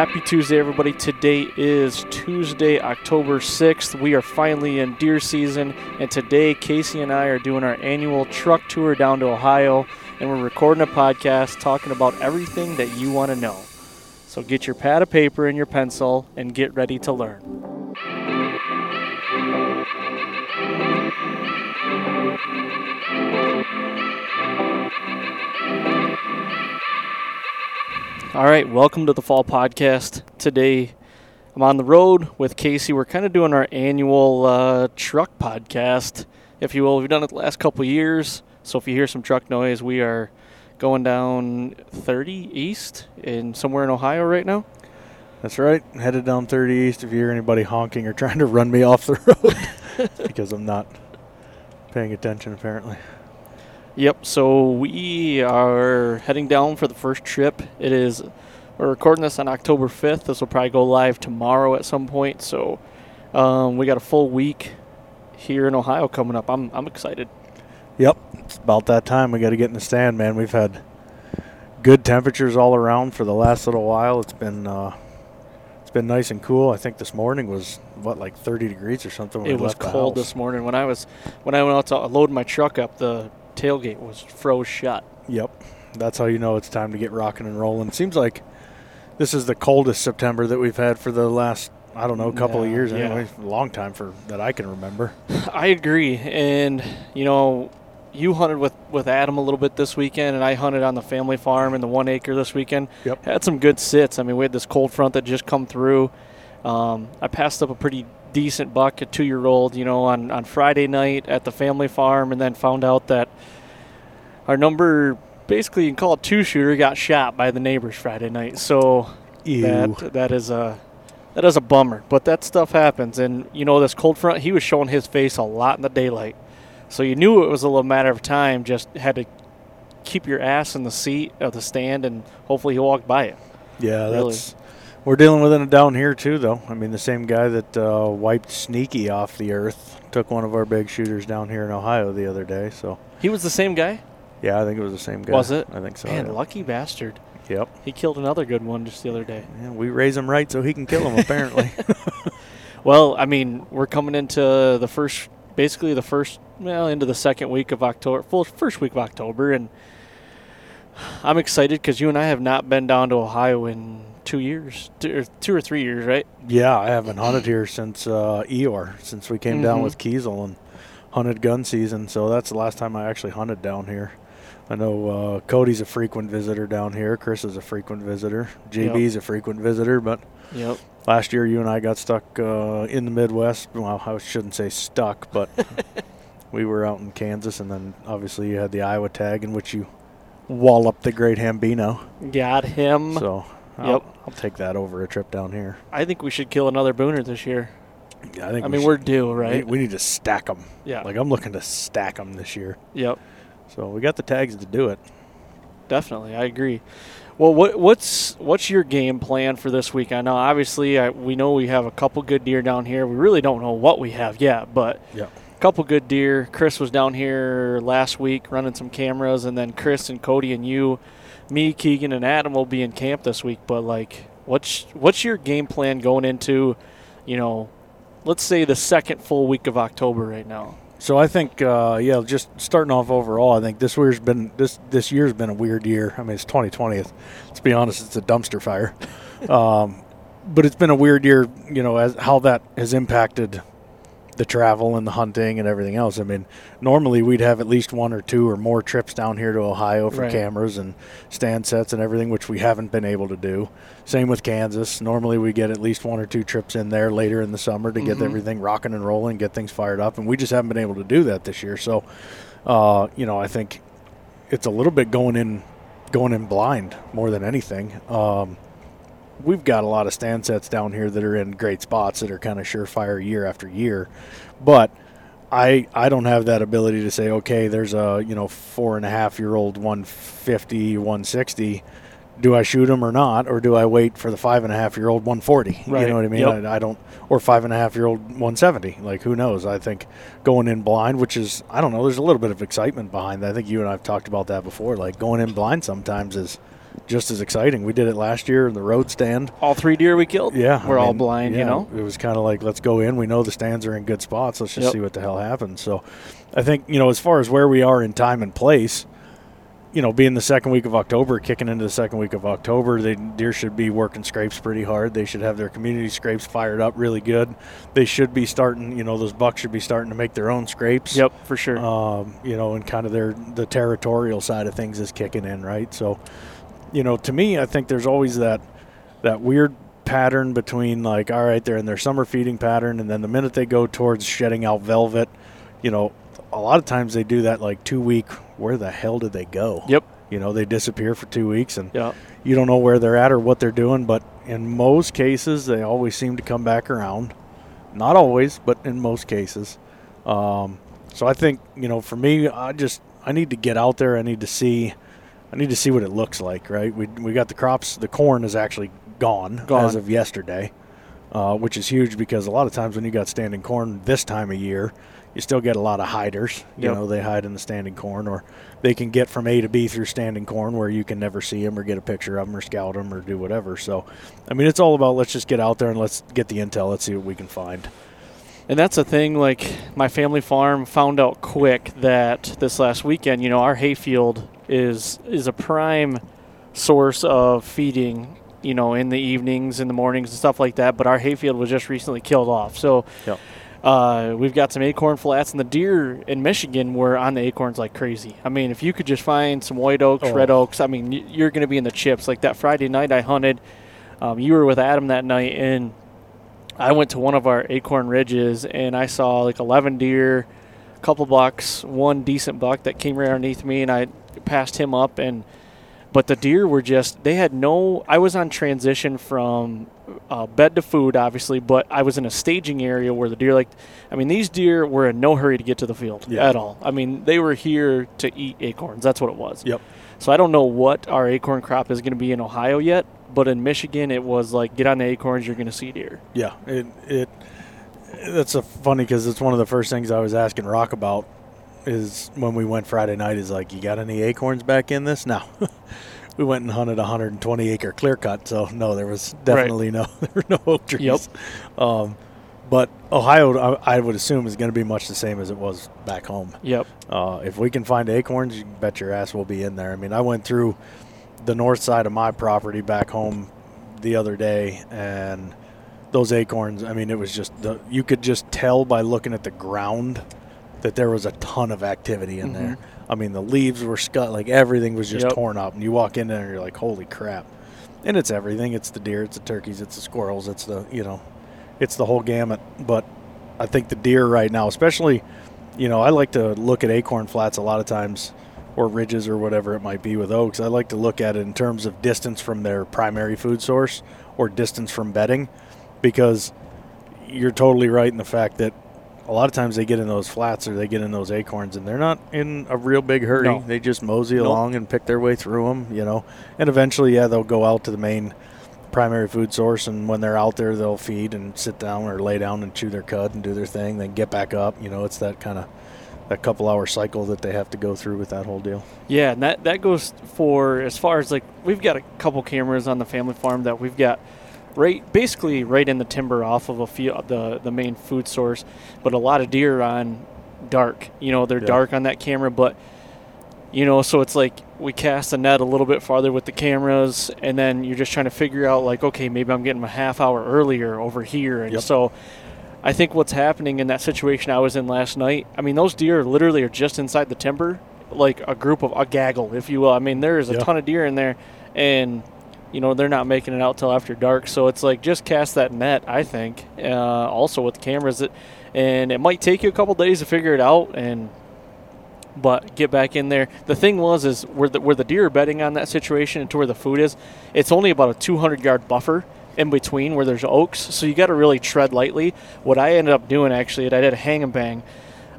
Happy Tuesday, everybody. Today is Tuesday, October 6th. We are finally in deer season, and today Casey and I are doing our annual truck tour down to Ohio, and we're recording a podcast talking about everything that you want to know. So get your pad of paper and your pencil and get ready to learn. All right, welcome to the Fall Podcast. Today I'm on the road with Casey. We're kind of doing our annual uh, truck podcast, if you will. We've done it the last couple years. So if you hear some truck noise, we are going down 30 east in somewhere in Ohio right now. That's right. Headed down 30 east. If you hear anybody honking or trying to run me off the road, because I'm not paying attention, apparently. Yep. So we are heading down for the first trip. It is we're recording this on October 5th. This will probably go live tomorrow at some point. So um, we got a full week here in Ohio coming up. I'm I'm excited. Yep. It's about that time. We got to get in the stand, man. We've had good temperatures all around for the last little while. It's been uh, it's been nice and cool. I think this morning was what like 30 degrees or something. when it was cold this morning when I was when I went out to load my truck up. The tailgate was froze shut. Yep. That's how you know it's time to get rocking and rolling. Seems like this is the coldest September that we've had for the last I don't know couple of Yeah, years yeah. anyway. A long time for that I can remember. I agree, and you know, you hunted with with Adam a little bit this weekend, and I hunted on the family farm in the one acre this weekend. Yep. Had some good sits. I mean, we had this cold front that just come through. Um, I passed up a pretty decent buck, a two year old, you know, on on Friday night at the family farm, and then found out that our number. Basically, you can call it two shooter. Got shot by the neighbors Friday night. So Ew. that that is a that is a bummer. But that stuff happens, and you know this cold front. He was showing his face a lot in the daylight, so you knew it was a little matter of time. Just had to keep your ass in the seat of the stand, and hopefully he walked by it. Yeah, Really. that's we're dealing with it down here too, though. I mean, the same guy that uh, wiped Sneaky off the earth took one of our big shooters down here in Ohio the other day. So He was the same guy. yeah, I think it was the same guy. Was it? I think so. Man, yeah. lucky bastard. Yep. He killed another good one just the other day. Yeah, we raise him right so he can kill him. Apparently. Well, I mean, we're coming into the first, basically the first, well, into the second week of October, full first week of October, and I'm excited because you and I have not been down to Ohio in two years, two or, two or three years, right? yeah, I haven't hunted here since uh, Eeyore, since we came down Mhm. with Kiesel and hunted gun season. So that's the last time I actually hunted down here. I know uh, Cody's a frequent visitor down here. Chris is a frequent visitor. JB's a frequent visitor, but Yep. Last year, you and I got stuck uh, in the Midwest. Well, I shouldn't say stuck, but we were out in Kansas, and then obviously you had the Iowa tag in which you wallop the great Hambino. Got him. So Yep. I'll, I'll take that over a trip down here. I think we should kill another booner this year. Yeah, I think. I we mean, should- we're due, right? We, we need to stack them. yeah. Like I'm looking to stack them this year. yep. So we got the tags to do it. Definitely, I agree. Well, what what's what's your game plan for this week? I know, obviously, I, we know we have a couple good deer down here. We really don't know what we have yet, but Yep. a couple good deer. Chris was down here last week running some cameras, and then Chris and Cody and you, me, Keegan, and Adam will be in camp this week. But like, what's what's your game plan going into, you know, let's say the second full week of October right now? So I think, uh, yeah, just starting off overall, I think this year's been this this year's been a weird year. I mean, it's 2020. Let's be honest, it's a dumpster fire. um, but it's been a weird year, you know, as how that has impacted the travel and the hunting and everything else. I mean, normally we'd have at least one or two or more trips down here to Ohio for Right. cameras and stand sets and everything, which we haven't been able to do. Same with Kansas. Normally we get at least one or two trips in there later in the summer to get Mhm. everything rocking and rolling, get things fired up, and we just haven't been able to do that this year. So, uh, you know, I think it's a little bit going in, going in blind more than anything. Um, we've got a lot of stand sets down here that are in great spots that are kind of surefire year after year, but I I don't have that ability to say okay, there's a you know four and a half year old 150 160. Do I shoot him or not, or do I wait for the five and a half year old 140? Right. You know what I mean? Yep. I, I don't, or five and a half year old 170. Like who knows? I think going in blind, which is I don't know. There's a little bit of excitement behind that. I think you and I've talked about that before. Like going in blind sometimes is just as exciting. We did it last year in the road stand. All three deer we killed. Yeah, we're I all mean, blind. You know. it was kind of like let's go in. We know the stands are in good spots. Let's just Yep. see what the hell happens. So, I think you know as far as where we are in time and place, you know, being the second week of October, kicking into the second week of October, the deer should be working scrapes pretty hard. They should have their community scrapes fired up really good. They should be starting. You know, those bucks should be starting to make their own scrapes. Yep, for sure. Um, you know, and kind of their the territorial side of things is kicking in, right? So, you know, to me, I think there's always that that weird pattern between like, all right, they're in their summer feeding pattern, and then the minute they go towards shedding out velvet, you know, a lot of times they do that like two week. Where the hell did they go? Yep. You know, they disappear for two weeks, and yeah. you don't know where they're at or what they're doing. But in most cases, they always seem to come back around. Not always, but in most cases. Um, so I think you know, for me, I just I need to get out there. I need to see, I need to see what it looks like. Right? We we got the crops. The corn is actually gone, Gone. as of yesterday, uh, which is huge because a lot of times when you got standing corn this time of year, you still get a lot of hiders. You Yep. know, they hide in the standing corn, or they can get from A to B through standing corn where you can never see them or get a picture of them or scout them or do whatever. So, I mean, it's all about let's just get out there and let's get the intel. Let's see what we can find. And that's the thing, like my family farm found out quick that this last weekend, you know, our hayfield is is a prime source of feeding, you know, in the evenings, in the mornings and stuff like that. But our hayfield was just recently killed off. So Yep. uh, we've got some acorn flats and the deer in Michigan were on the acorns like crazy. I mean, if you could just find some white oaks, Oh. red oaks, I mean, you're going to be in the chips. Like that Friday night I hunted, um, you were with Adam that night and I went to one of our acorn ridges and I saw like 11 deer, a couple bucks, one decent buck that came right underneath me, and I passed him up. And but the deer were just they had no. I was on transition from uh, bed to food, obviously, but I was in a staging area where the deer like. I mean, these deer were in no hurry to get to the field Yeah. at all. I mean, they were here to eat acorns. That's what it was. Yep. So I don't know what our acorn crop is going to be in Ohio yet, but in Michigan it was like get on the acorns, you're going to see deer. Yeah, it it that's a funny because it's one of the first things I was asking Rock about is when we went Friday night. Is like, you got any acorns back in this? No. we went and hunted a 120 acre clear cut, so no, there was definitely no there were no oak trees. Yep. Um, but Ohio, I, I would assume, is going to be much the same as it was back home. Yep. Uh, if we can find acorns, you bet your ass we'll be in there. I mean, I went through the north side of my property back home the other day, and those acorns. I mean, it was just the, you could just tell by looking at the ground that there was a ton of activity in there. Mm-hmm. I mean, the leaves were scut, like everything was just Yep. torn up, and you walk in there and you're like, holy crap! And it's everything. It's the deer, it's the turkeys, it's the squirrels, it's the you know, it's the whole gamut. But I think the deer right now, especially, you know, I like to look at acorn flats a lot of times or ridges or whatever it might be with oaks. I like to look at it in terms of distance from their primary food source or distance from bedding, because you're totally right in the fact that a lot of times they get in those flats or they get in those acorns and they're not in a real big hurry. No. They just mosey Nope. along and pick their way through them, you know. And eventually, yeah, they'll go out to the main primary food source and when they're out there they'll feed and sit down or lay down and chew their cud and do their thing then get back up you know it's that kind of that couple hour cycle that they have to go through with that whole deal Yeah, and that that goes for as far as like we've got a couple cameras on the family farm that we've got right basically right in the timber off of a few the the main food source, but a lot of deer on dark. You know, they're Yeah. dark on that camera, but you know, so it's like we cast the net a little bit farther with the cameras, and then you're just trying to figure out like, okay, maybe I'm getting a half hour earlier over here, and Yep. so. I think what's happening in that situation I was in last night. I mean, those deer literally are just inside the timber, like a group of a gaggle, if you will. I mean, there is a Yeah. ton of deer in there, and you know they're not making it out till after dark. So it's like just cast that net. I think uh, also with cameras, that, and it might take you a couple days to figure it out, and but get back in there. The thing was is where the where the deer are bedding on that situation and to where the food is, it's only about a 200 yard buffer in between where there's oaks, so you got to really tread lightly. What I ended up doing actually, I did a hang and bang.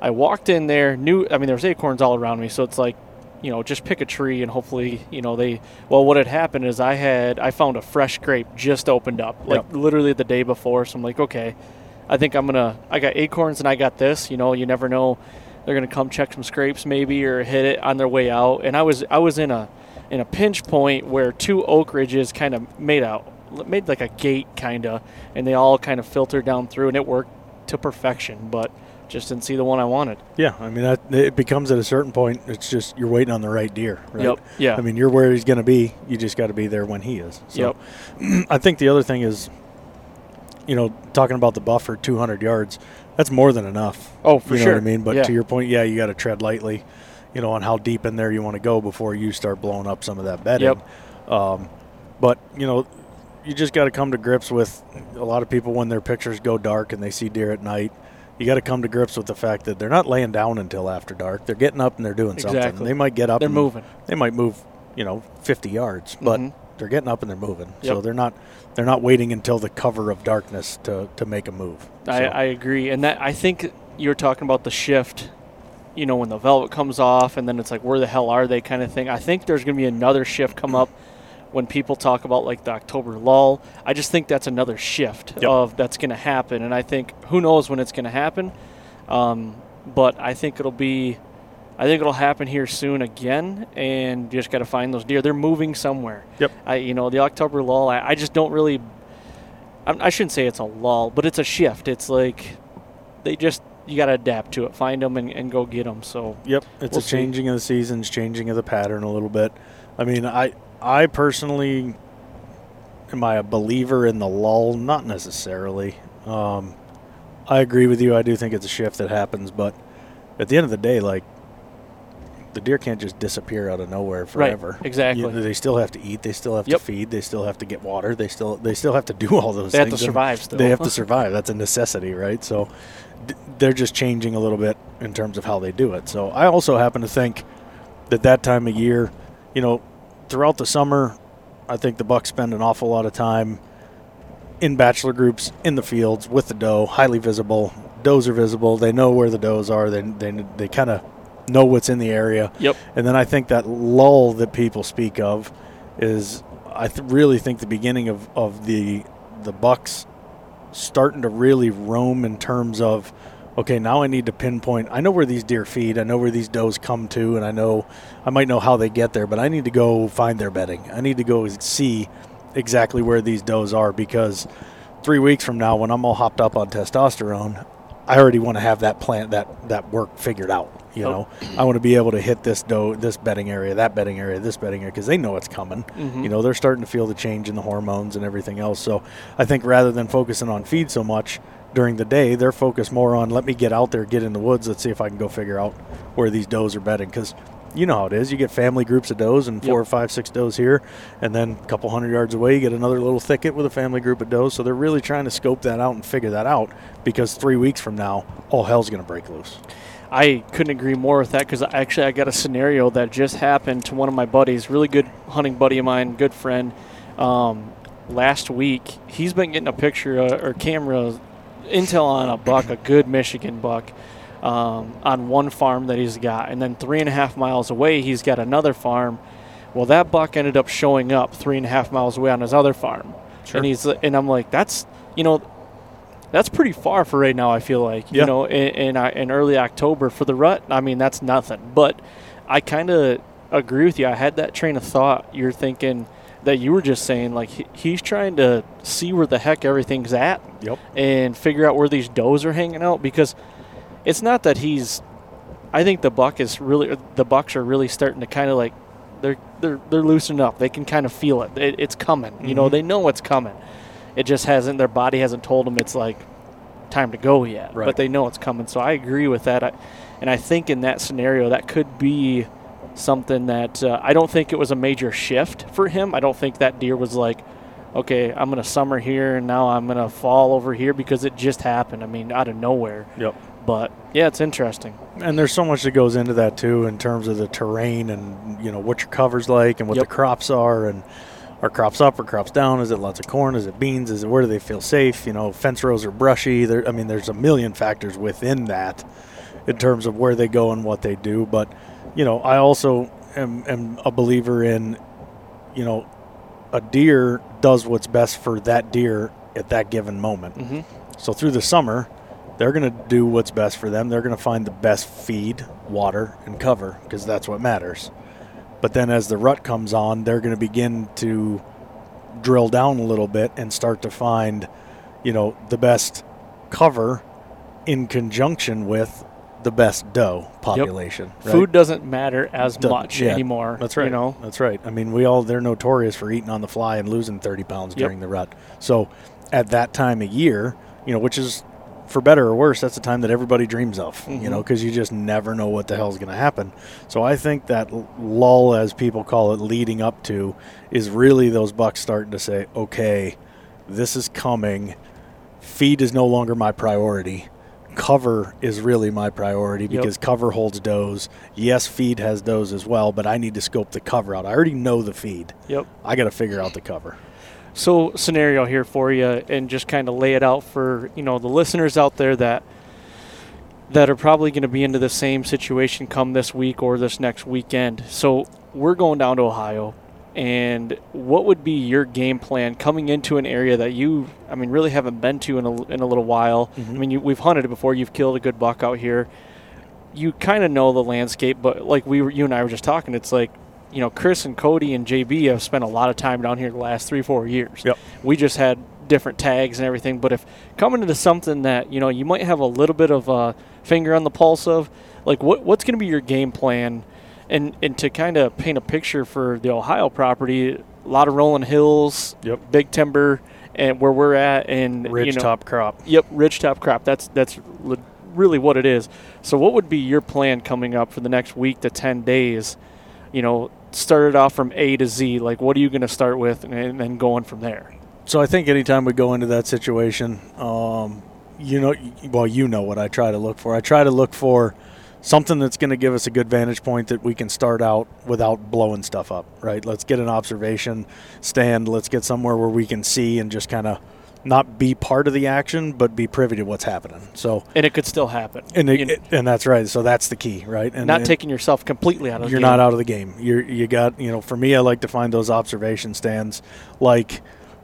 I walked in there, knew I mean there was acorns all around me, so it's like, you know, just pick a tree and hopefully, you know, they well what had happened is I had I found a fresh scrape just opened up, like Yep. literally the day before. So I'm like, okay, I think I'm gonna I got acorns and I got this, you know, you never know. They're gonna come check some scrapes maybe or hit it on their way out. And I was I was in a in a pinch point where two oak ridges kind of made out made like a gate kind of and they all kind of filtered down through and it worked to perfection but just didn't see the one i wanted yeah i mean that it becomes at a certain point it's just you're waiting on the right deer right yep yeah i mean you're where he's going to be you just got to be there when he is so yep i think the other thing is you know talking about the buffer 200 yards that's more than enough oh for you know sure what I mean? But yeah. to your point, yeah, you got to tread lightly, you know, on how deep in there you want to go before you start blowing up some of that bedding. Yep. Um, but you know, you just got to come to grips with a lot of people when their pictures go dark and they see deer at night. You got to come to grips with the fact that they're not laying down until after dark. They're getting up and they're doing something. They might get up. they're and moving They might move, you know, 50 yards, but Mhm. they're getting up and they're moving. So they're not they're not waiting until the cover of darkness to, to make a move. I, I agree and that i think you're talking about the shift you know when the velvet comes off and then it's like where the hell are they kind of thing i think there's going to be another shift come up when people talk about like the october lull i just think that's another shift Yep. of that's going to happen and i think who knows when it's going to happen um, but i think it'll be i think it'll happen here soon again and you just got to find those deer they're moving somewhere Yep. i you know the october lull i, I just don't really I, I shouldn't say it's a lull but it's a shift it's like they just you got to adapt to it find them and, and go get them so Yep, it's We'll a see. changing of the seasons, changing of the pattern a little bit. I mean, I I personally am I a believer in the lull? Not necessarily. Um, I agree with you. I do think it's a shift that happens, but at the end of the day, like the deer can't just disappear out of nowhere forever. Right, exactly. You- they still have to eat. They still have Yep. to feed. They still have to get water. They still they still have to do all those things. they have to survive still they have to survive. That's a necessity, right? So d- they're just changing a little bit in terms of how they do it. So I also happen to think that that time of year, you know, throughout the summer, I think the Bucks spend an awful lot of time in bachelor groups in the fields with the doe, highly visible. Does are visible. They know where the does are. They they they kind of know what's in the area. Yep. And then I think that lull that people speak of is I th- really think the beginning of, of the the Bucks starting to really roam in terms of okay, now I need to pinpoint. I know where these deer feed. I know where these does come to, and I know I might know how they get there, but I need to go find their bedding. I need to go see exactly where these does are because three weeks from now, when I'm all hopped up on testosterone, I already want to have that plant that that work figured out. You Oh. know, I want to be able to hit this doe, this bedding area, that bedding area, this bedding area, because they know it's coming. Mhm. You know, they're starting to feel the change in the hormones and everything else. So I think rather than focusing on feed so much during the day, they're focused more on let me get out there, get in the woods, let's see if I can go figure out where these does are bedding. Because you know how it is. You get family groups of does and four Yep. or five, six does here, and then a couple hundred yards away, you get another little thicket with a family group of does. So they're really trying to scope that out and figure that out because three weeks from now, all hell's going to break loose. I couldn't agree more with that because actually I got a scenario that just happened to one of my buddies, really good hunting buddy of mine, good friend. Um, last week, he's been getting a picture uh, or camera intel on a buck, a good Michigan buck, um, on one farm that he's got, and then three and a half miles away, he's got another farm. Well, that buck ended up showing up three and a half miles away on his other farm, and he's and I'm like, that's you know, that's pretty far for right now. I feel like Yeah. you know, in, in in early October for the rut. I mean, that's nothing. But I kind of agree with you. I had that train of thought. You're thinking that you were just saying like he, he's trying to see where the heck everything's at Yep. and figure out where these does are hanging out because it's not that he's. I think the buck is really the bucks are really starting to kind of like they're they're they're loosening up. They can kind of feel it. it it's coming. You know, Mhm. they know it's coming. It just hasn't. Their body hasn't told them it's like time to go yet. Right. But they know it's coming. So I agree with that. I, and I think in that scenario that could be something that uh, I don't think it was a major shift for him. I don't think that deer was like, okay, I'm gonna summer here and now I'm gonna fall over here because it just happened. I mean, out of nowhere. Yep. But yeah, it's interesting. And there's so much that goes into that too, in terms of the terrain and you know what your cover's like and what Yep. the crops are, and are crops up or crops down? Is it lots of corn? Is it beans? Is it where do they feel safe? You know, fence rows are brushy. There, I mean, there's a million factors within that, in terms of where they go and what they do. But you know, I also am, am a believer in, you know, a deer does what's best for that deer at that given moment. hmm So through the summer, they're going to do what's best for them. They're going to find the best feed, water, and cover because that's what matters. But then as the rut comes on, they're going to begin to drill down a little bit and start to find, you know, the best cover in conjunction with the best doe population. right? Food doesn't matter as Doesn't- much yeah, anymore. That's right. You know. That's right. I mean, we all they're notorious for eating on the fly and losing 30 pounds Yep. during the rut. So at that time of year, you know, which is for better or worse, that's the time that everybody dreams of, you Mhm. know, because you just never know what the hell's going to happen. So I think that lull, as people call it, leading up to, is really those bucks starting to say, okay, this is coming. Feed is no longer my priority. Cover is really my priority Yep. because cover holds does. Yes, feed has does as well, but I need to scope the cover out. I already know the feed. Yep. I got to figure out the cover. So scenario here for you, and just kind of lay it out for you know the listeners out there that that are probably going to be into the same situation come this week or this next weekend. So we're going down to Ohio, and what would be your game plan coming into an area that you, I mean, really haven't been to in a, in a little while? Mm-hmm. I mean, you, we've hunted it before. You've killed a good buck out here. You kind of know the landscape, but like we were, you and I were just talking, it's like. You know, Chris and Cody and JB have spent a lot of time down here the last three, four years Yep. we just had different tags and everything. But if coming into something that you know you might have a little bit of a finger on the pulse of, like what what's going to be your game plan, and and to kind of paint a picture for the Ohio property, a lot of rolling hills, Yep. big timber, and where we're at, and Ridge you know, top crop. Yep, ridge top crop. That's that's really what it is. So, what would be your plan coming up for the next week to ten days? You know, start it off from A to Z. Like, what are you going to start with, and, and then going from there? So I think anytime we go into that situation, um, you know, well, you know what I try to look for. I try to look for something that's going to give us a good vantage point that we can start out without blowing stuff up. Right? Let's get an observation stand. Let's get somewhere where we can see and just kind of not be part of the action, but be privy to what's happening. So, And it could still happen. and You it, and that's right. So that's the key, right? And not and- taking yourself completely out of the game. you're not out of the game. You're you got you know. For me, I like to find those observation stands like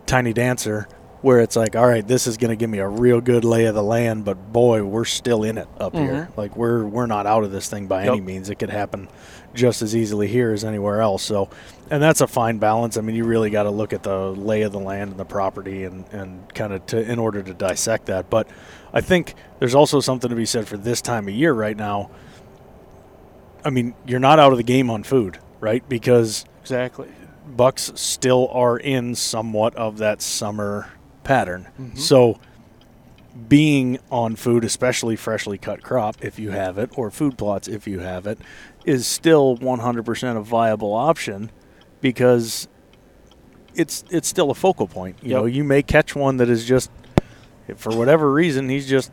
Tiny Dancer, where it's like, all right, this is going to give me a real good lay of the land, but boy, we're still in it up here. Mm-hmm. Like we're we're not out of this thing by any means. It could happen just as easily here as anywhere else. So, and that's a fine balance. I mean, you really got to look at the lay of the land and the property and and kind of to in order to dissect that. But I think there's also something to be said for this time of year right now. I mean, you're not out of the game on food, right? Because exactly. bucks still are in somewhat of that summer pattern. Mm-hmm. So being on food, especially freshly cut crop if you have it or food plots if you have it, is still 100% a viable option because it's it's still a focal point. You Yep. know, you may catch one that is just for whatever reason he's just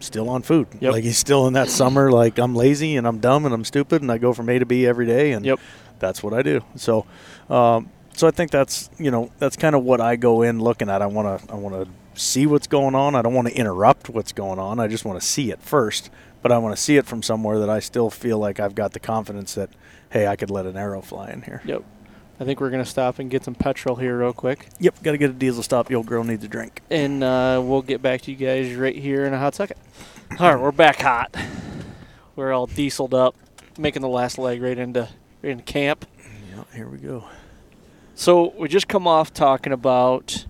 still on food. Yep. Like he's still in that summer. Like I'm lazy and I'm dumb and I'm stupid and I go from A to B every day and Yep. that's what I do. So, um, so I think that's you know that's kind of what I go in looking at. I want to I want to see what's going on. I don't want to interrupt what's going on. I just want to see it first. But I want to see it from somewhere that I still feel like I've got the confidence that hey, I could let an arrow fly in here. Yep. I think we're gonna stop and get some petrol here real quick, Yep, got to get a diesel stop. The old girl needs a drink. and uh, we'll get back to you guys right here in a hot second. All right, we're back hot. We're all dieseled up, making the last leg right into right into camp. Yeah, here we go. So we just come off talking about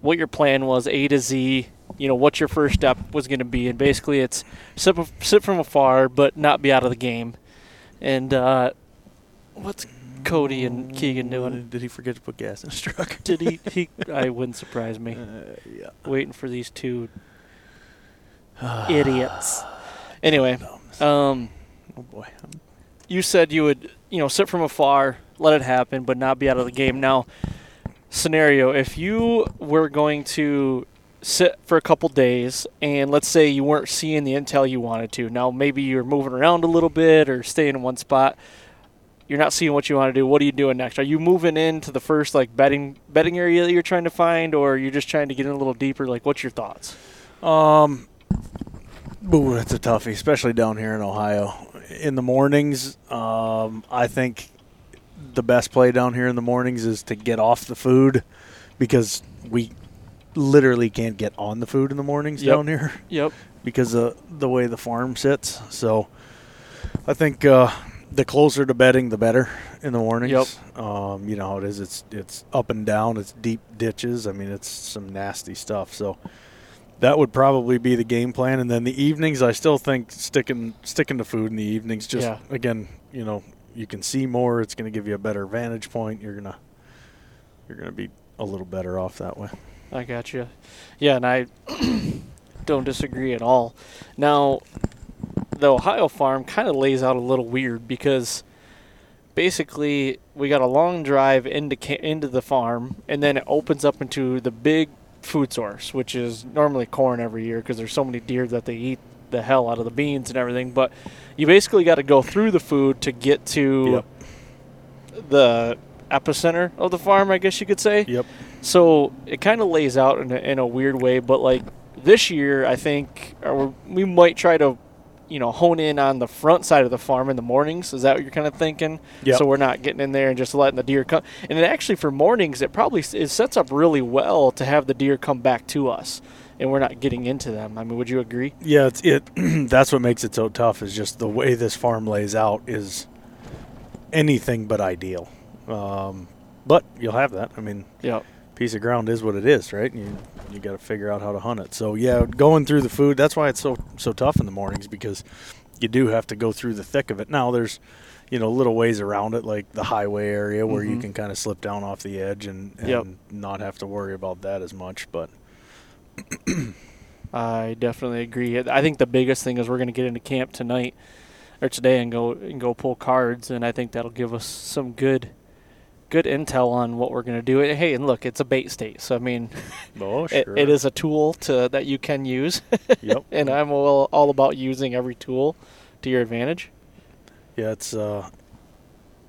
what your plan was, A to Z. You know what your first step was going to be, and basically it's sit, sit from afar, but not be out of the game. And uh, what's Cody and Keegan doing? Did he forget to put gas in his truck? Did he? He? I wouldn't surprise me. Uh, yeah. Waiting for these two idiots. Anyway, um, Oh boy. you said you would, you know, sit from afar, let it happen, but not be out of the game. Now, scenario: if you were going to sit for a couple days, and let's say you weren't seeing the intel you wanted to, now maybe you're moving around a little bit or staying in one spot. You're not seeing what you want to do. What are you doing next? Are you moving into the first like bedding bedding area that you're trying to find, or you're just trying to get in a little deeper? Like, what's your thoughts? Um, ooh, that's a toughie, especially down here in Ohio. In the mornings, um, I think the best play down here in the mornings is to get off the food because we literally can't get on the food in the mornings Yep. down here Yep. because of the way the farm sits. So I think uh, the closer to bedding, the better in the mornings. Yep. Um, you know how it is. It's it's up and down. It's deep ditches. I mean, it's some nasty stuff. So that would probably be the game plan. And then the evenings, I still think sticking sticking to food in the evenings. Just Yeah. again, you know, you can see more. It's going to give you a better vantage point. You're gonna you're gonna be a little better off that way. I got you. Yeah, and I don't disagree at all. Now, the Ohio farm kind of lays out a little weird because basically we got a long drive into into the farm, and then it opens up into the big food source, which is normally corn every year because there's so many deer that they eat the hell out of the beans and everything. But you basically got to go through the food to get to the epicenter of the farm, I guess you could say. Yep. So it kind of lays out in a, in a weird way, but like this year, I think we might try to, you know, hone in on the front side of the farm in the mornings. Is that what you're kind of thinking? Yep. So we're not getting in there and just letting the deer come. And it actually for mornings, it probably it sets up really well to have the deer come back to us, and we're not getting into them. I mean, would you agree? Yeah, it's it. that's what makes it so tough. Is just the way this farm lays out is anything but ideal. Um, but you'll have that. I mean, Yeah. piece of ground is what it is, right? You you got to figure out how to hunt it. So yeah, going through the food. That's why it's so so tough in the mornings because you do have to go through the thick of it. Now there's you know little ways around it, like the highway area where you Mhm. can kind of slip down off the edge and, and Yep. not have to worry about that as much. But I definitely agree. I think the biggest thing is we're going to get into camp tonight or today and go and go pull cards, and I think that'll give us some good, good intel on what we're going to do. Hey, and look, it's a bait state, so I mean, oh it, it is a tool to that you can use, Yep. and I'm all, all about using every tool to your advantage. Yeah, it's uh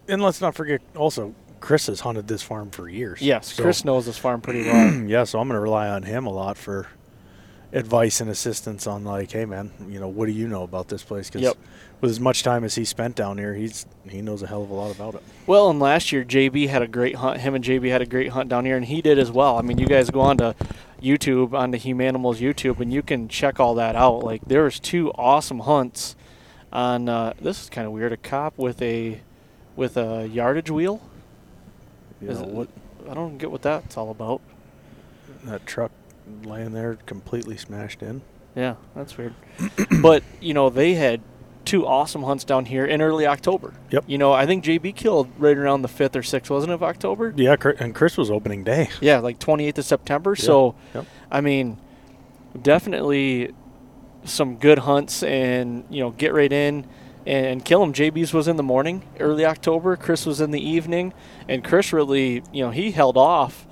and let's not forget also Chris has hunted this farm for years. Yes, So- Chris knows this farm pretty well. yeah, so I'm going to rely on him a lot for advice and assistance on like, hey man, you know, what do you know about this place? Because Yep. with as much time as he spent down here, he's he knows a hell of a lot about it. Well, and last year JB had a great hunt. Him and JB had a great hunt down here, and he did as well. I mean, you guys go on to YouTube on the Humanimals YouTube, and you can check all that out. Like there was two awesome hunts on. Uh, this is kind of weird. A cop with a with a yardage wheel. You Is know, it- what I don't get what that's all about. that truck laying there completely smashed in. Yeah, that's weird. but you know they had two awesome hunts down here in early October. Yep. You know I think JB killed right around the fifth or sixth, wasn't it, of October? Yeah, and Chris was opening day. Yeah, like 28th of September. So, yep. I mean, definitely some good hunts and, you know, get right in and, kill him. JB's was in the morning, early October. Chris was in the evening. And Chris really, you know, he held off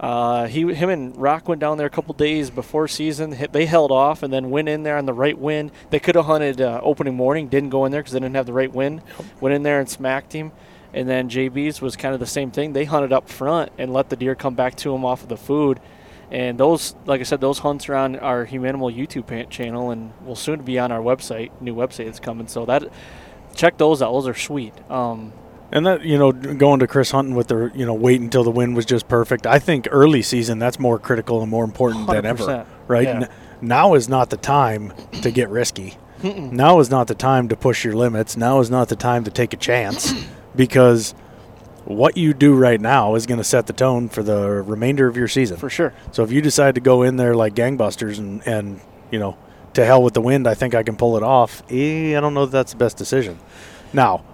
Uh, he, him, and Rock went down there a couple days before season. They held off and then went in there on the right wind. They could have hunted uh, opening morning, didn't go in there because they didn't have the right wind. Went in there and smacked him. And then JB's was kind of the same thing. They hunted up front and let the deer come back to them off of the food. And those, like I said, those hunts are on our Humanimal YouTube channel and will soon be on our website. New website is coming, so that check those out. Those are sweet. Um, And that you know, going to Chris Hunting with the you know wait until the wind was just perfect. I think early season that's more critical and more important than ever. Right yeah. N- now is not the time to get risky. Now is not the time to push your limits. Now is not the time to take a chance because what you do right now is going to set the tone for the remainder of your season. for sure. So if you decide to go in there like gangbusters and, and you know, to hell with the wind, I think I can pull it off. Eh, I don't know that that's the best decision. Now,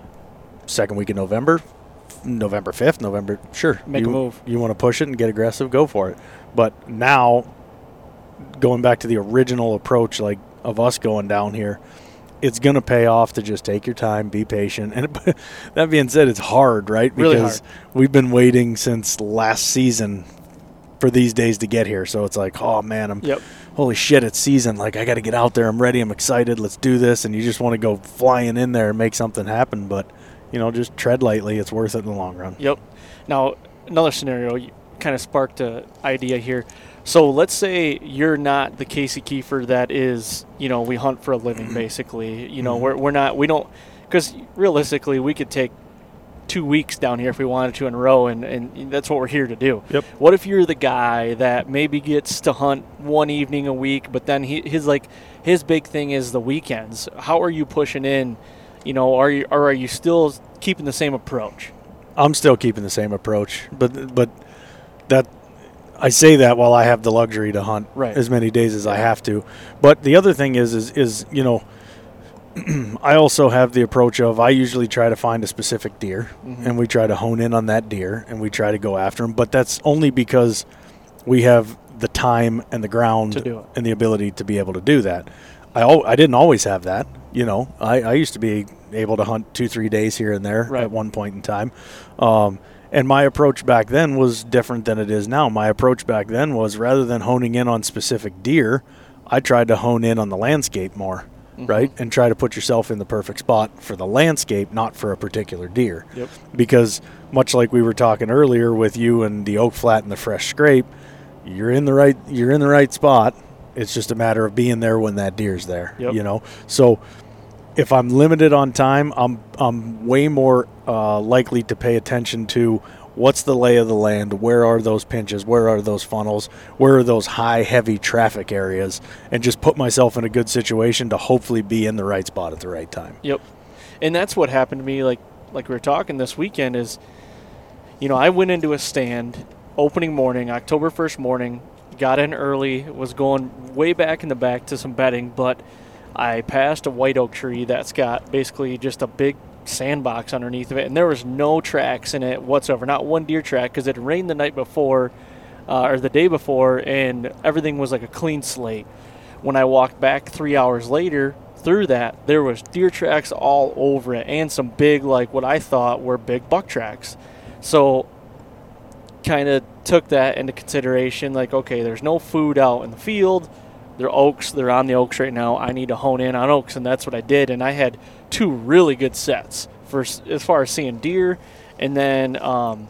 second week in November, November 5th, November, sure. Make a move. You want to push it and get aggressive, go for it. But now, going back to the original approach, like of us going down here, it's going to pay off to just take your time, be patient. And that being said, it's hard, right? Really Because we've been waiting since last season for these days to get here. So it's like, oh man, I'm Yep. holy shit, it's season. Like I got to get out there. I'm ready. I'm excited. Let's do this. And you just want to go flying in there and make something happen. But you know, just tread lightly. It's worth it in the long run. Yep. Now, another scenario you kind of sparked an idea here. So let's say you're not the Casey Keefer that is, you know, we hunt for a living, mm-hmm. basically. You know, mm-hmm. we're, we're not, we don't, because realistically, we could take two weeks down here if we wanted to in a row, and, and that's what we're here to do. Yep. What if you're the guy that maybe gets to hunt one evening a week, but then he, his like his big thing is the weekends? How are you pushing in? You know, are you or are you still keeping the same approach? I'm still keeping the same approach, but but that I say that while I have the luxury to hunt Right. as many days as I have to. But the other thing is is is you know I also have the approach of I usually try to find a specific deer Mm-hmm. and we try to hone in on that deer and we try to go after him, but that's only because we have the time and the ground To do it. and the ability to be able to do that. I al- I didn't always have that, you know. I, I used to be able to hunt two three days here and there Right. at one point in time, um, and my approach back then was different than it is now. My approach back then was rather than honing in on specific deer, I tried to hone in on the landscape more, mm-hmm. right, and try to put yourself in the perfect spot for the landscape, not for a particular deer Yep. because much like we were talking earlier with you and the oak flat and the fresh scrape, you're in the right you're in the right spot. It's just a matter of being there when that deer's there. Yep. You know, so if I'm limited on time, I'm I'm way more uh, likely to pay attention to what's the lay of the land, where are those pinches, where are those funnels, where are those high heavy traffic areas, and just put myself in a good situation to hopefully be in the right spot at the right time. Yep. And that's what happened to me like like we were talking this weekend is you know, I went into a stand opening morning, October 1st morning, got in early, was going way back in the back to some bedding, but I passed a white oak tree that's got basically just a big sandbox underneath of it, and there was no tracks in it whatsoever, not one deer track, because it rained the night before uh, or the day before, and everything was like a clean slate. When I walked back three hours later through that, there was deer tracks all over it, and some big, like what I thought were big buck tracks. So, kind of took that into consideration. Like, okay, there's no food out in the field. They're oaks. They're on the oaks right now. I need to hone in on oaks, and that's what I did. And I had two really good sets for as far as seeing deer, and then um,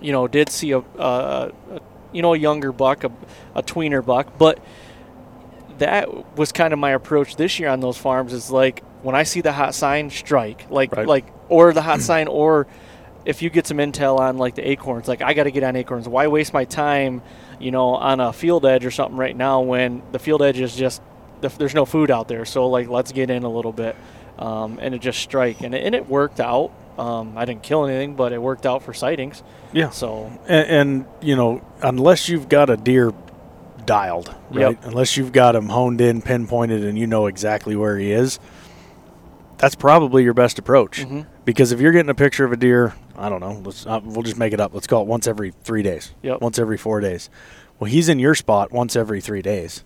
you know did see a, a, a you know a younger buck, a, a tweener buck, but that was kind of my approach this year on those farms. Is like when I see the hot sign, strike like Right. like or the hot sign or if you get some intel on like the acorns, like I got to get on acorns. Why waste my time, you know, on a field edge or something right now when the field edge is just there's no food out there. So like let's get in a little bit, um, and it just strike and it, and it worked out. Um, I didn't kill anything, but it worked out for sightings. Yeah. So And, and you know, unless you've got a deer dialed, right? Yep. Unless you've got him honed in, pinpointed, and you know exactly where he is, that's probably your best approach. Mhm. Because if you're getting a picture of a deer, I don't know, let's uh, we'll just make it up. Let's call it once every three days. Yep. Once every four days. Well, he's in your spot once every three days,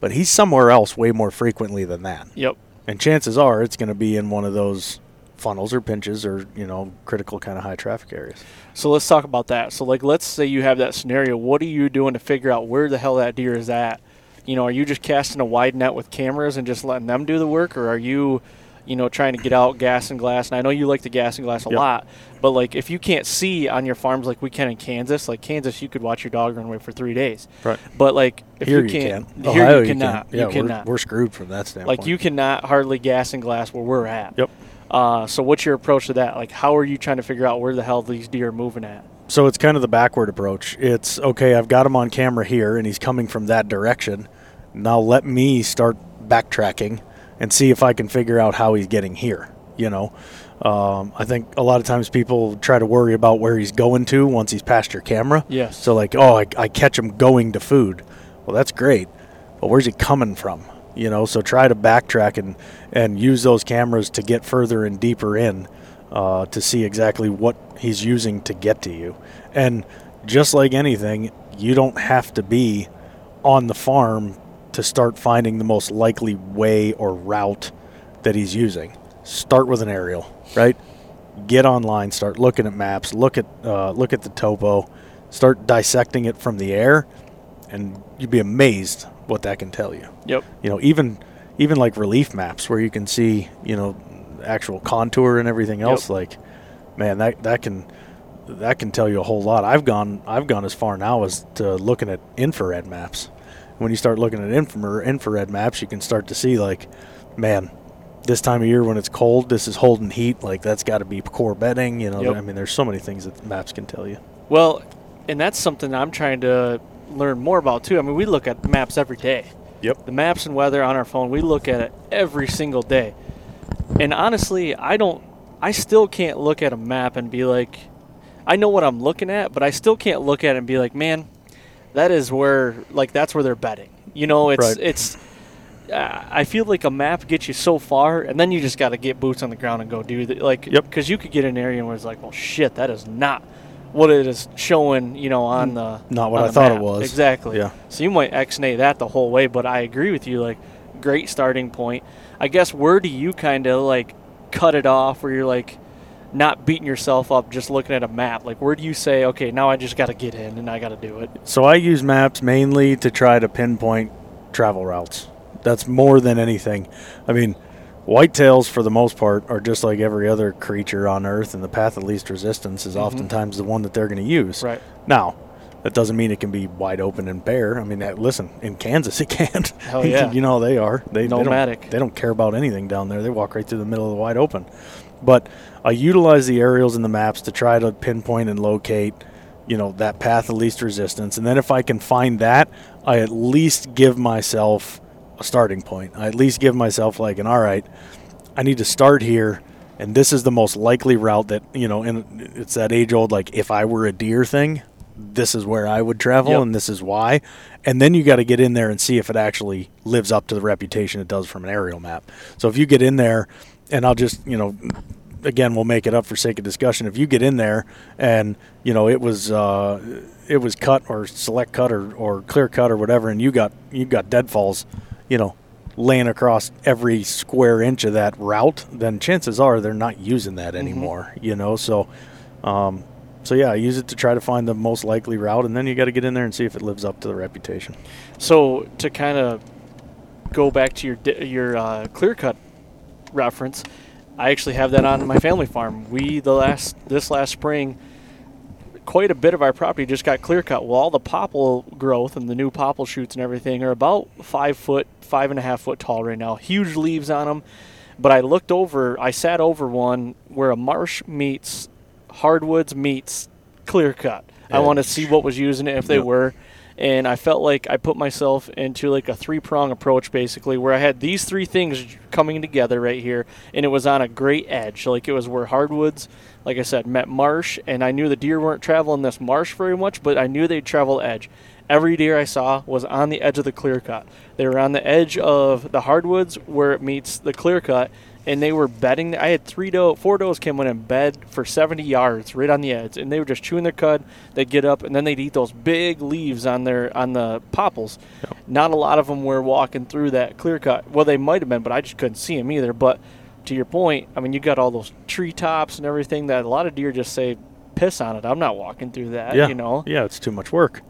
but he's somewhere else way more frequently than that. yep, And chances are it's going to be in one of those funnels or pinches or you know critical kind of high traffic areas. So let's talk about that. So like let's say you have that scenario. What are you doing to figure out where the hell that deer is at? You know, are you just casting a wide net with cameras and just letting them do the work or are you you know, trying to get out gas and glass. And I know you like the gas and glass a Yep. lot, but like if you can't see on your farms like we can in Kansas, like Kansas, you could watch your dog run away for three days. Right. But like if here you you can't, can. here Ohio you cannot. can. Yeah, you cannot. We're, we're screwed from that standpoint. like you cannot hardly gas and glass where we're at. Yep. Uh, so what's your approach to that? Like how are you trying to figure out where the hell these deer are moving at? So it's kind of the backward approach. It's okay, I've got him on camera here and he's coming from that direction. Now let me start backtracking and see if I can figure out how he's getting here. You know, um, I think a lot of times people try to worry about where he's going to once he's past your camera. Yes. So, like, oh, I, I catch him going to food. Well, that's great. But where's he coming from? You know, so try to backtrack and, and use those cameras to get further and deeper in uh, to see exactly what he's using to get to you. And just like anything, you don't have to be on the farm to start finding the most likely way or route that he's using. Start with an aerial, right? Get online, start looking at maps, look at uh, look at the topo, start dissecting it from the air, and you'd be amazed what that can tell you Yep. you know even even like relief maps where you can see you know actual contour and everything else like man that that can that can tell you a whole lot i've gone i've gone as far now as to looking at infrared maps when you start looking at infrared infrared maps you can start to see like man this time of year when it's cold this is holding heat like that's got to be core bedding you know Yep. i mean there's so many things that maps can tell you Well, and that's something I'm trying to learn more about too. I mean, we look at maps every day. Yep. The maps and weather on our phone, we look at it every single day. And honestly, I don't I still can't look at a map and be like I know what I'm looking at, but I still can't look at it and be like, "Man, that is where like that's where they're bedding." You know, it's Right. it's uh, I feel like a map gets you so far, and then you just got to get boots on the ground and go do the like. Yep. Because you could get an area where it's like, well, shit, that is not what it is showing. You know, on the Not what I thought it was. Exactly. Yeah. So you might X-nay that the whole way, but I agree with you. Like, great starting point. I guess where do you kind of like cut it off, where you're like not beating yourself up just looking at a map? Like, where do you say, okay, now I just got to get in and I got to do it? So I use maps mainly to try to pinpoint travel routes. That's more than anything. I mean, whitetails for the most part are just like every other creature on Earth, and the path of least resistance is oftentimes the one that they're going to use. Mm-hmm. Right. Now, that doesn't mean it can be wide open and bare. I mean, that, listen, in Kansas it can't. Hell yeah. you know how they are. They, they Nomadic. don't, they don't care about anything down there. They walk right through the middle of the wide open. But I utilize the aerials and the maps to try to pinpoint and locate, you know, that path of least resistance. And then if I can find that, I at least give myself a starting point. I at least give myself like an all right, I need to start here and this is the most likely route that, you know, and it's that age old like if I were a deer thing, this is where I would travel Yep. and this is why. And then you got to get in there and see if it actually lives up to the reputation it does from an aerial map. So if you get in there and I'll just, you know, again, we'll make it up for sake of discussion. If you get in there and, you know, it was uh, it was cut or select cut or, or clear cut or whatever and you got you got deadfalls, you know, laying across every square inch of that route, then chances are they're not using that anymore, you know. So um, so yeah, I use it to try to find the most likely route, and then you got to get in there and see if it lives up to the reputation. So to kind of go back to your your uh, clear cut reference, I actually have that on my family farm. We the last this last spring, quite a bit of our property just got clear cut. Well, all the popple growth and the new popple shoots and everything are about five foot, five and a half foot tall right now. Huge leaves on them. But I looked over, I sat over one where a marsh meets hardwoods meets clear cut. I want to see what was using it if they Yep. were and I felt like I put myself into like a three prong approach basically where I had these three things coming together right here and it was on a great edge. Like it was where hardwoods like I said met marsh and I knew the deer weren't traveling this marsh very much but I knew they'd travel edge. Every deer I saw was on the edge of the clear cut. They were on the edge of the hardwoods where it meets the clear cut and they were bedding. I had three doe, four does came in and bed for 70 yards right on the edge, and they were just chewing their cud. They'd get up and then they'd eat those big leaves on their on the popples. Not a lot of them were walking through that clear cut. Well, they might have been, but I just couldn't see them either. But to your point, I mean, you got all those treetops and everything that a lot of deer just say, piss on it. I'm not walking through that, yeah, you know? yeah, it's too much work.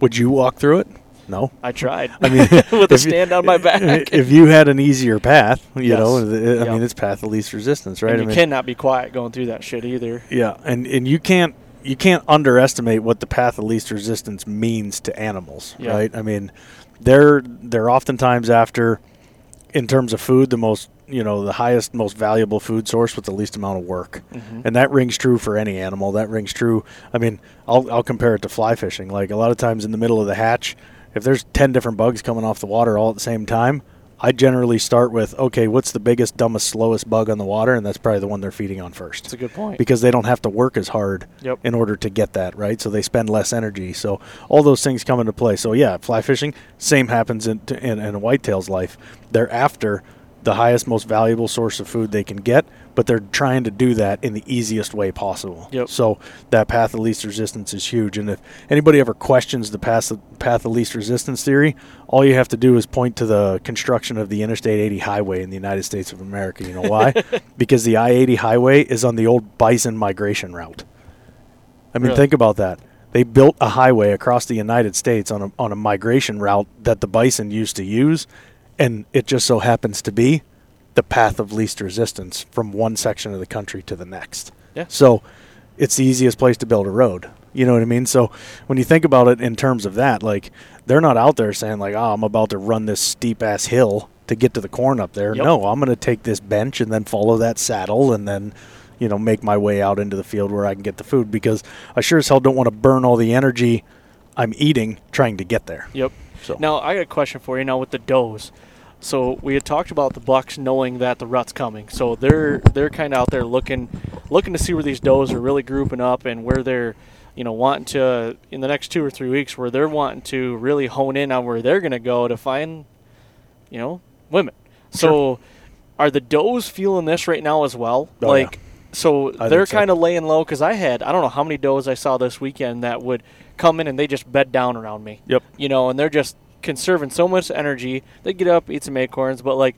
Would you walk through it? No. I tried. I mean, with a if you- stand on my back. If you had an easier path, you Yes. know, I Yep. mean, it's path of least resistance, right? and I you mean, cannot be quiet going through that shit either. Yeah, and and you can't you can't underestimate what the path of least resistance means to animals, Yeah. right? I mean, they're they're oftentimes after, in terms of food, the most you know the highest, most valuable food source with the least amount of work, Mhm. and that rings true for any animal. That rings true. I mean, I'll I'll compare it to fly fishing. Like a lot of times in the middle of the hatch, if there's ten different bugs coming off the water all at the same time. I generally start with okay, what's the biggest, dumbest, slowest bug on the water, and that's probably the one they're feeding on first That's a good point. because they don't have to work as hard Yep. in order to get that right so they spend less energy so all those things come into play so yeah fly fishing same happens in, in, in a whitetail's life they're after the highest most valuable source of food they can get but they're trying to do that in the easiest way possible. Yep. so that path of least resistance is huge and if anybody ever questions the path of, path of least resistance theory all you have to do is point to the construction of the interstate 80 highway in the united states of america. You know why? Because the i-80 highway is on the old bison migration route. I mean Really? think about that. They built a highway across the united states on a, on a migration route that the bison used to use and it just so happens to be the path of least resistance from one section of the country to the next Yeah. so it's the easiest place to build a road. You know what I mean? So when you think about it in terms of that, like they're not out there saying like, "Oh, I'm about to run this steep ass hill to get to the corn up there." Yep. No, I'm going to take this bench and then follow that saddle and then you know make my way out into the field where I can get the food because I sure as hell don't want to burn all the energy I'm eating trying to get there. Yep. So Now I got a question for you now with the does. So we had talked about the bucks knowing that the rut's coming. So they're they're kind of out there looking looking to see where these does are really grouping up and where they're you know wanting to in the next two or three weeks where they're wanting to really hone in on where they're going to go to find you know women. So are the does feeling this right now as well? Oh, like so I they're kind of laying low because I had I don't know how many does I saw this weekend that would come in and they just bed down around me Yep. you know, and they're just conserving so much energy. They get up, eat some acorns, but like,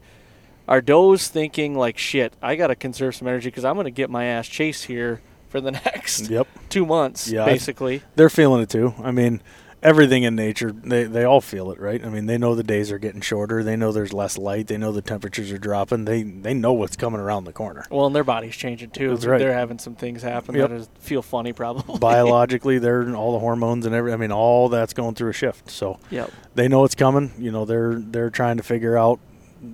are does thinking like, shit, I gotta conserve some energy because I'm gonna get my ass chased here for the next Yep. two months, Yeah, basically. They're feeling it too. I mean, everything in nature, they, they all feel it, right? I mean, they know the days are getting shorter. They know there's less light. They know the temperatures are dropping. They they know what's coming around the corner. Well, and their body's changing too. That's right. They're having some things happen Yep. that is, feel funny, probably. Biologically, they're all the hormones and every. I mean, all that's going through a shift. So yep. they know it's coming. You know, they're they're trying to figure out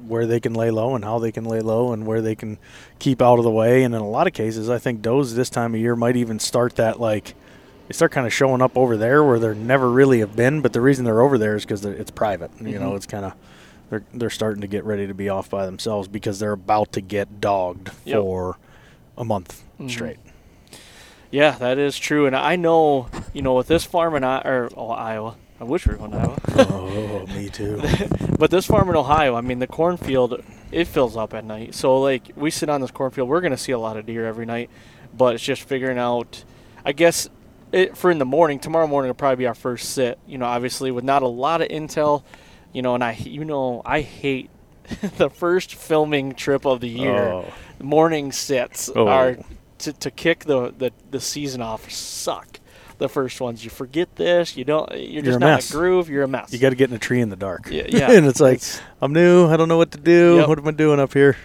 where they can lay low and how they can lay low and where they can keep out of the way. And in a lot of cases, I think does this time of year might even start that like they start kind of showing up over there where they never really have been. But the reason they're over there is because it's private. You know, Mhm. it's kind of they're they're starting to get ready to be off by themselves because they're about to get dogged Yep. for a month Mhm. straight. Yeah, that is true. And I know, you know, with this farm in I- or oh, Iowa, I wish we were going to Iowa. oh, me too. But this farm in Ohio, I mean, the cornfield, it fills up at night. So, like, we sit on this cornfield, we're going to see a lot of deer every night. But it's just figuring out, I guess, it, for in the morning, tomorrow morning will probably be our first sit. You know, obviously, with not a lot of intel, you know, and I, you know, I hate the first filming trip of the year. Oh. Morning sits Oh. are to, to kick the, the, the season off suck. The first ones, you forget this, you don't, you're just a not in a groove, you're a mess. You got to get in a tree in the dark. Yeah, yeah. and it's like I'm new. I don't know what to do. Yep. What am I doing up here?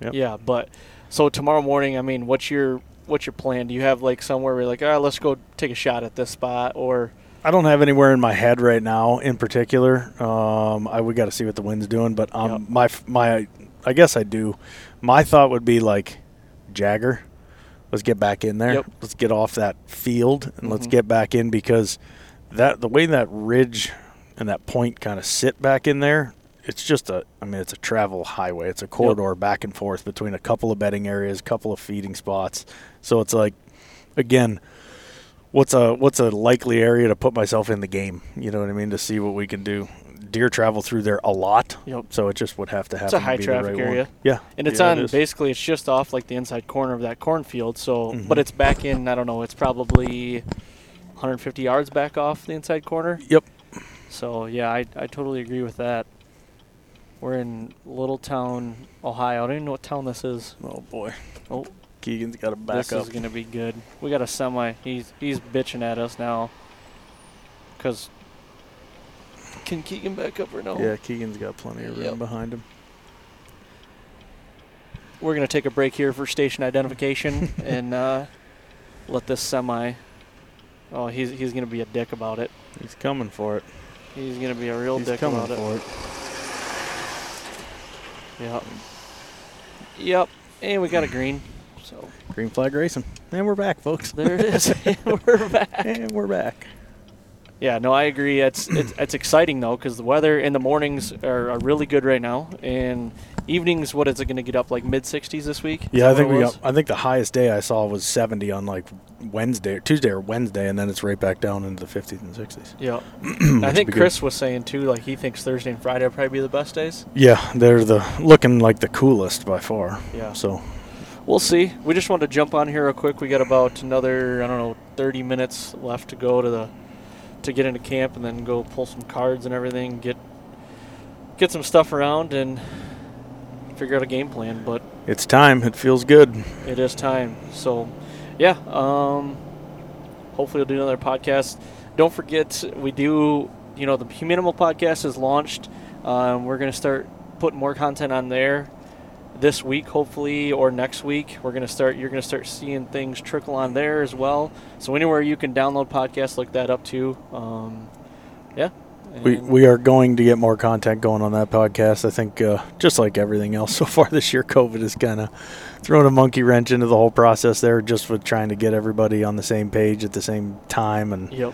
Yep. Yeah, but so tomorrow morning, I mean, what's your what's your plan? Do you have like somewhere where you're like, all right, let's go take a shot at this spot, or I don't have anywhere in my head right now in particular. Um, I we got to see what the wind's doing, but um, Yep. my my I guess I do. My thought would be like Jagger. Let's get back in there. Yep. Let's get off that field and let's Mhm. get back in because that the way that ridge and that point kind of sit back in there. It's just a, I mean, it's a travel highway. It's a corridor back and forth between a couple of bedding areas, a couple of feeding spots. So it's like, again, what's a what's a likely area to put myself in the game? You know what I mean? To see what we can do. Deer travel through there a lot, Yep. so it just would have to happen. It's a high traffic right one. area. Yeah, and it's Yeah, on it basically it's just off like the inside corner of that cornfield. So, Mhm. but it's back in. I don't know. It's probably 150 yards back off the inside corner. Yep. So yeah, I I totally agree with that. We're in Littletown, Ohio. I don't even know what town this is. Oh boy. Oh. Keegan's got to back this up. is gonna be good. We got a semi. He's he's bitching at us now. Cause can Keegan back up or no? Yeah, Keegan's got plenty of room Yep. behind him. We're gonna take a break here for station identification and uh, let this semi. Oh, he's he's gonna be a dick about it. He's coming for it. He's gonna be a real He's dick coming about it. for it. Yep. Yep. And we got a green. So Green flag racing. And we're back, folks. there it is. We're back. and we're back. Yeah, no, I agree. It's it's, it's exciting though because the weather in the mornings are, are really good right now, and evenings. What is it going to get up like mid 60s this week? Is Yeah, I think we got. I think the highest day I saw was 70 on like Wednesday, or Tuesday or Wednesday, and then it's right back down into the 50s and 60s. Yeah, I think be good. Chris was saying too. Like he thinks Thursday and Friday will probably be the best days. Yeah, they're the looking like the coolest by far. Yeah. So We'll see. We just wanted to jump on here real quick. We got about another I don't know 30 minutes left to go to the to get into camp and then go pull some cards and everything. Get get some stuff around and figure out a game plan. But it's time. It feels good. it is time. So, yeah. Um, hopefully, we'll do another podcast. Don't forget, we do. You know, the Humanimal podcast is launched. Um, we're going to start putting more content on there this week, hopefully, or next week. We're going to start. You're going to start seeing things trickle on there as well. So anywhere you can download podcasts, look that up too. Um, yeah. We, we are going to get more content going on that podcast. I think, uh, just like everything else so far this year, COVID has kind of thrown a monkey wrench into the whole process there, just with trying to get everybody on the same page at the same time. And Yep.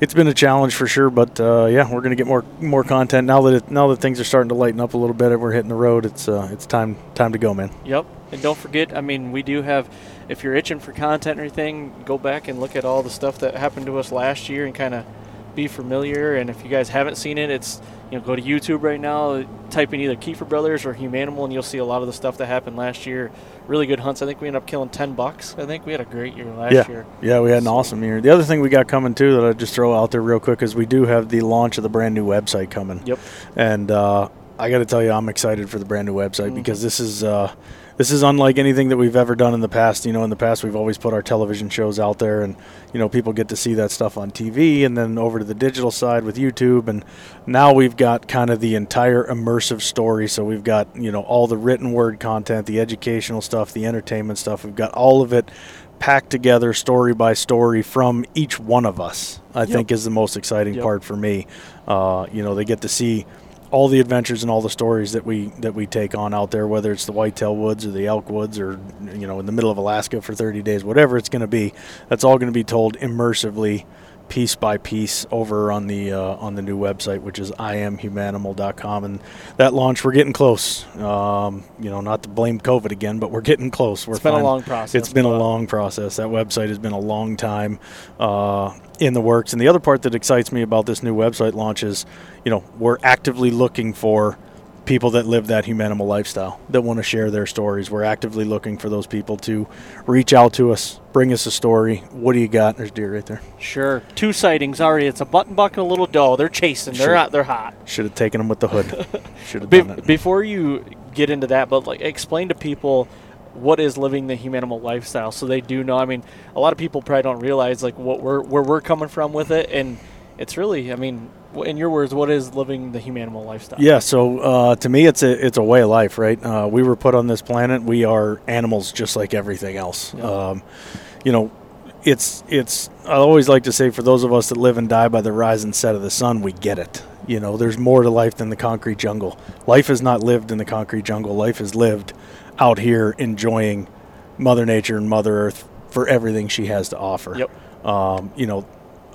It's been a challenge for sure. But uh, yeah, we're going to get more more content now that it, now that things are starting to lighten up a little bit. and We're hitting the road. It's uh, it's time time to go, man. Yep. And don't forget, I mean, we do have, if you're itching for content or anything, go back and look at all the stuff that happened to us last year and kind of be familiar. And if you guys haven't seen it, it's, you know, go to YouTube right now, type in either Keefer Brothers or Humanimal, and you'll see a lot of the stuff that happened last year. Really good hunts. I think we ended up killing 10 bucks. I think we had a great year last yeah, year. yeah, we had an So- awesome year. The other thing we got coming too that I just throw out there real quick is we do have the launch of the brand new website coming. Yep. and uh, I got to tell you, I'm excited for the brand new website Mhm. because this is uh, this is unlike anything that we've ever done in the past. You know, in the past we've always put our television shows out there, and you know people get to see that stuff on TV, and then over to the digital side with YouTube, and now we've got kind of the entire immersive story. So we've got you know all the written word content, the educational stuff, the entertainment stuff. We've got all of it packed together story by story from each one of us. I Yep. think is the most exciting Yep. part for me. Uh, you know, they get to see all the adventures and all the stories that we that we take on out there, whether it's the whitetail woods or the elk woods or you know in the middle of Alaska for 30 days, whatever it's going to be. That's all going to be told immersively, piece by piece, over on the uh, on the new website, which is iamhumanimal.com. And that launch, we're getting close. Um, you know, not to blame COVID again, but we're getting close. We're It's been a long process. it's been a long process. That website has been a long time uh, in the works. And the other part that excites me about this new website launch is, you know, we're actively looking for people that live that humanimal lifestyle that want to share their stories. We're actively looking for those people to reach out to us, bring us a story. What do you got? There's deer right there. Sure. Two sightings already. It's a button buck and a little doe. They're chasing. They're out. They're hot. Should have taken them with the hood. Should have Be- done it. before you get into that, but like explain to people what is living the humanimal lifestyle, so they do know. I mean, a lot of people probably don't realize like what we're where we're coming from with it, and it's really, I mean, in your words, what is living the humanimal lifestyle? Yeah, so uh, to me, it's a it's a way of life, right? Uh, we were put on this planet. We are animals, just like everything else. Yeah. Um, you know, it's it's. I always like to say, for those of us that live and die by the rise and set of the sun, we get it. You know, there's more to life than the concrete jungle. Life is not lived in the concrete jungle. Life is lived out here, enjoying Mother Nature and Mother Earth for everything she has to offer. Yep. Um, you know,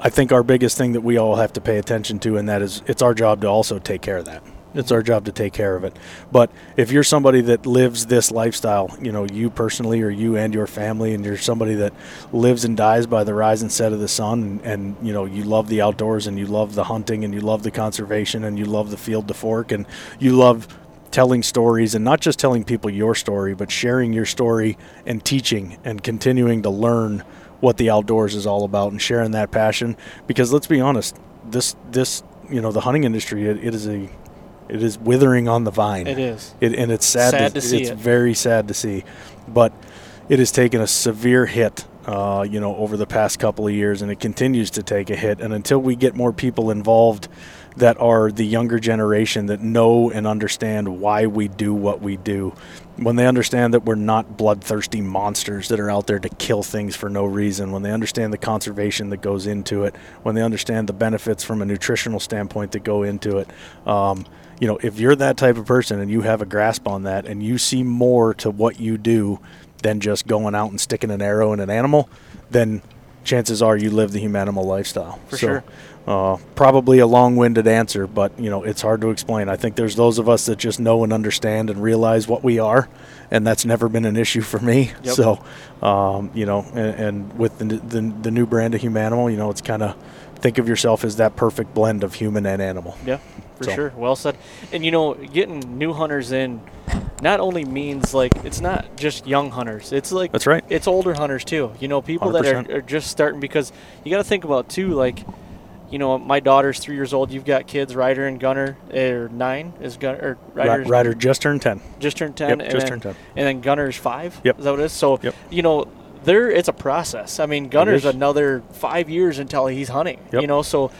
I think our biggest thing that we all have to pay attention to, and that is it's our job to also take care of that. It's our job to take care of it. But if you're somebody that lives this lifestyle, you know, you personally or you and your family, and you're somebody that lives and dies by the rise and set of the sun, and, and you know, you love the outdoors and you love the hunting and you love the conservation and you love the field to fork and you love telling stories and not just telling people your story, but sharing your story and teaching and continuing to learn what the outdoors is all about and sharing that passion. Because let's be honest, this this you know the hunting industry it, it is a It is withering on the vine. It is. It, and it's sad, Sad to, to see It's it. very sad to see, but it has taken a severe hit. Uh, you know, over the past couple of years, and it continues to take a hit. And until we get more people involved that are the younger generation that know and understand why we do what we do, when they understand that we're not bloodthirsty monsters that are out there to kill things for no reason, when they understand the conservation that goes into it, when they understand the benefits from a nutritional standpoint that go into it, um, you know, if you're that type of person and you have a grasp on that and you see more to what you do than just going out and sticking an arrow in an animal, then chances are you live the humanimal lifestyle. For so, sure. Uh, probably a long-winded answer, but you know it's hard to explain. I think there's those of us that just know and understand and realize what we are, and that's never been an issue for me. Yep. So, um, you know, and, and with the, the the new brand of Humanimal, you know, it's kind of think of yourself as that perfect blend of human and animal. Yeah, for So- sure. Well said. And you know, getting new hunters in not only means like it's not just young hunters. It's like That's right. It's older hunters too. You know, people that 100%. are, are just starting because you got to think about too. Like, you know, my daughter's three years old. You've got kids, Ryder and Gunner. Or nine is Gunner. Ryder just turned ten. just turned ten. Yep, and just then, turned 10. And then Gunner's five. Yep. Is that what it is? So Yep. you know, there it's a process. I mean, Gunner's another five years until he's hunting. Yep. You know, so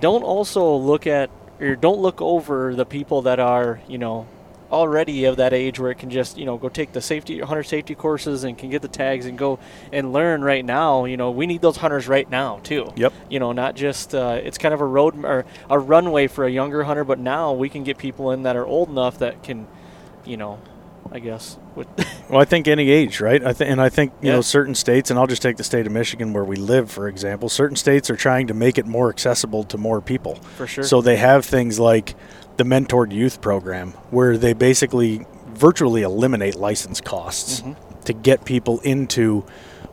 don't also look at or don't look over the people that are you know already of that age where it can just you know go take the safety hunter safety courses and can get the tags and go and learn right now you know we need those hunters right now too Yep. you know not just uh, it's kind of a road or a runway for a younger hunter but now we can get people in that are old enough that can you know i guess with Well, I think any age, right? I think, and I think you Yeah. know certain states, and I'll just take the state of Michigan where we live, for example. Certain states are trying to make it more accessible to more people. for sure So they have things like the mentored youth program, where they basically virtually eliminate license costs Mm-hmm. to get people into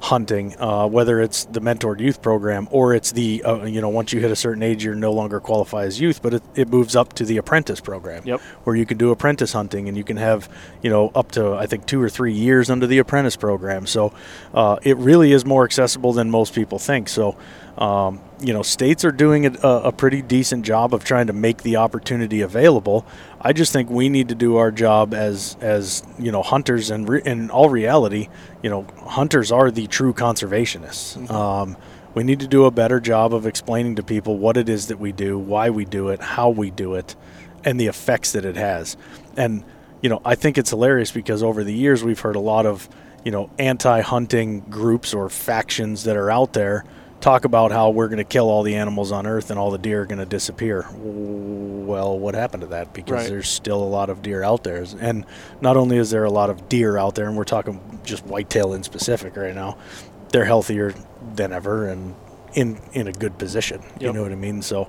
hunting, uh, whether it's the mentored youth program or it's the uh, you know once you hit a certain age you're no longer qualified as youth, but it, it moves up to the apprentice program, Yep. where you can do apprentice hunting and you can have you know up to I think two or three years under the apprentice program. So uh, it really is more accessible than most people think. So um, you know states are doing a, a pretty decent job of trying to make the opportunity available. I just think we need to do our job as as you know hunters and re- in all reality, you know hunters are the true conservationists. Um, we need to do a better job of explaining to people what it is that we do, why we do it, how we do it, and the effects that it has. And you know, I think it's hilarious because over the years we've heard a lot of you know anti-hunting groups or factions that are out there talk about how we're going to kill all the animals on earth and all the deer are going to disappear. Well, what happened to that? Because Right. there's still a lot of deer out there, and not only is there a lot of deer out there, and we're talking just whitetail in specific right now, they're healthier than ever and in in a good position. You know what I mean? So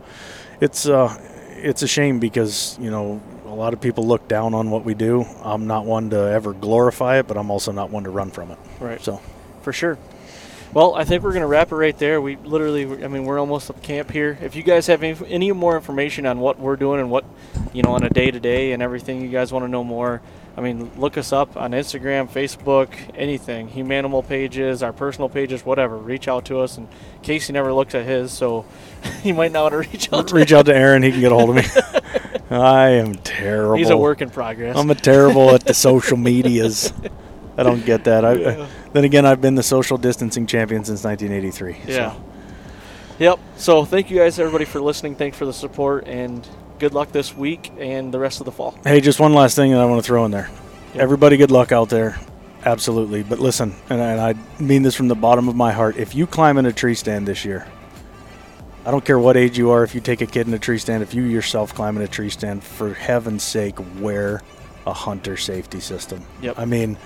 it's uh it's a shame because you know a lot of people look down on what we do. I'm not one to ever glorify it, but I'm also not one to run from it. right So for sure. Well, I think we're going to wrap it right there. We literally, I mean, we're almost up camp here. If you guys have any, any more information on what we're doing and what, you know, on a day to day and everything, you guys want to know more, I mean, look us up on Instagram, Facebook, anything, Humanimal pages, our personal pages, whatever. Reach out to us. And Casey never looks at his, so he might not want to reach out to reach out to Aaron; he can get a hold of me. I am terrible. He's a work in progress. I'm a terrible at the social medias. I don't get that. I, Yeah. Then again, I've been the social distancing champion since 1983. Yeah. So. Yep. So thank you guys, everybody, for listening. Thanks for the support, and good luck this week and the rest of the fall. Hey, just one last thing that I want to throw in there. Yeah. Everybody, good luck out there. Absolutely. But listen, and, and I mean this from the bottom of my heart. If you climb in a tree stand this year, I don't care what age you are, if you take a kid in a tree stand, if you yourself climb in a tree stand, for heaven's sake, wear a hunter safety system. Yep. I mean,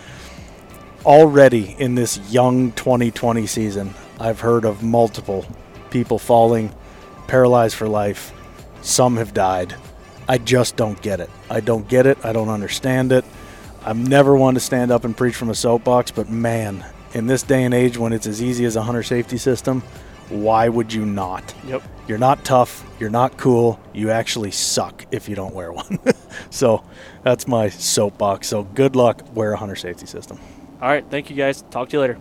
already in this young 2020 season, I've heard of multiple people falling, paralyzed for life. Some have died. I just don't get it. I don't get it. I don't understand it. I've never wanted to stand up and preach from a soapbox, but man, in this day and age when it's as easy as a hunter safety system, why would you not? Yep. You're not tough. You're not cool. You actually suck if you don't wear one. so that's my soapbox. So good luck. Wear a hunter safety system. All right. Thank you guys. Talk to you later.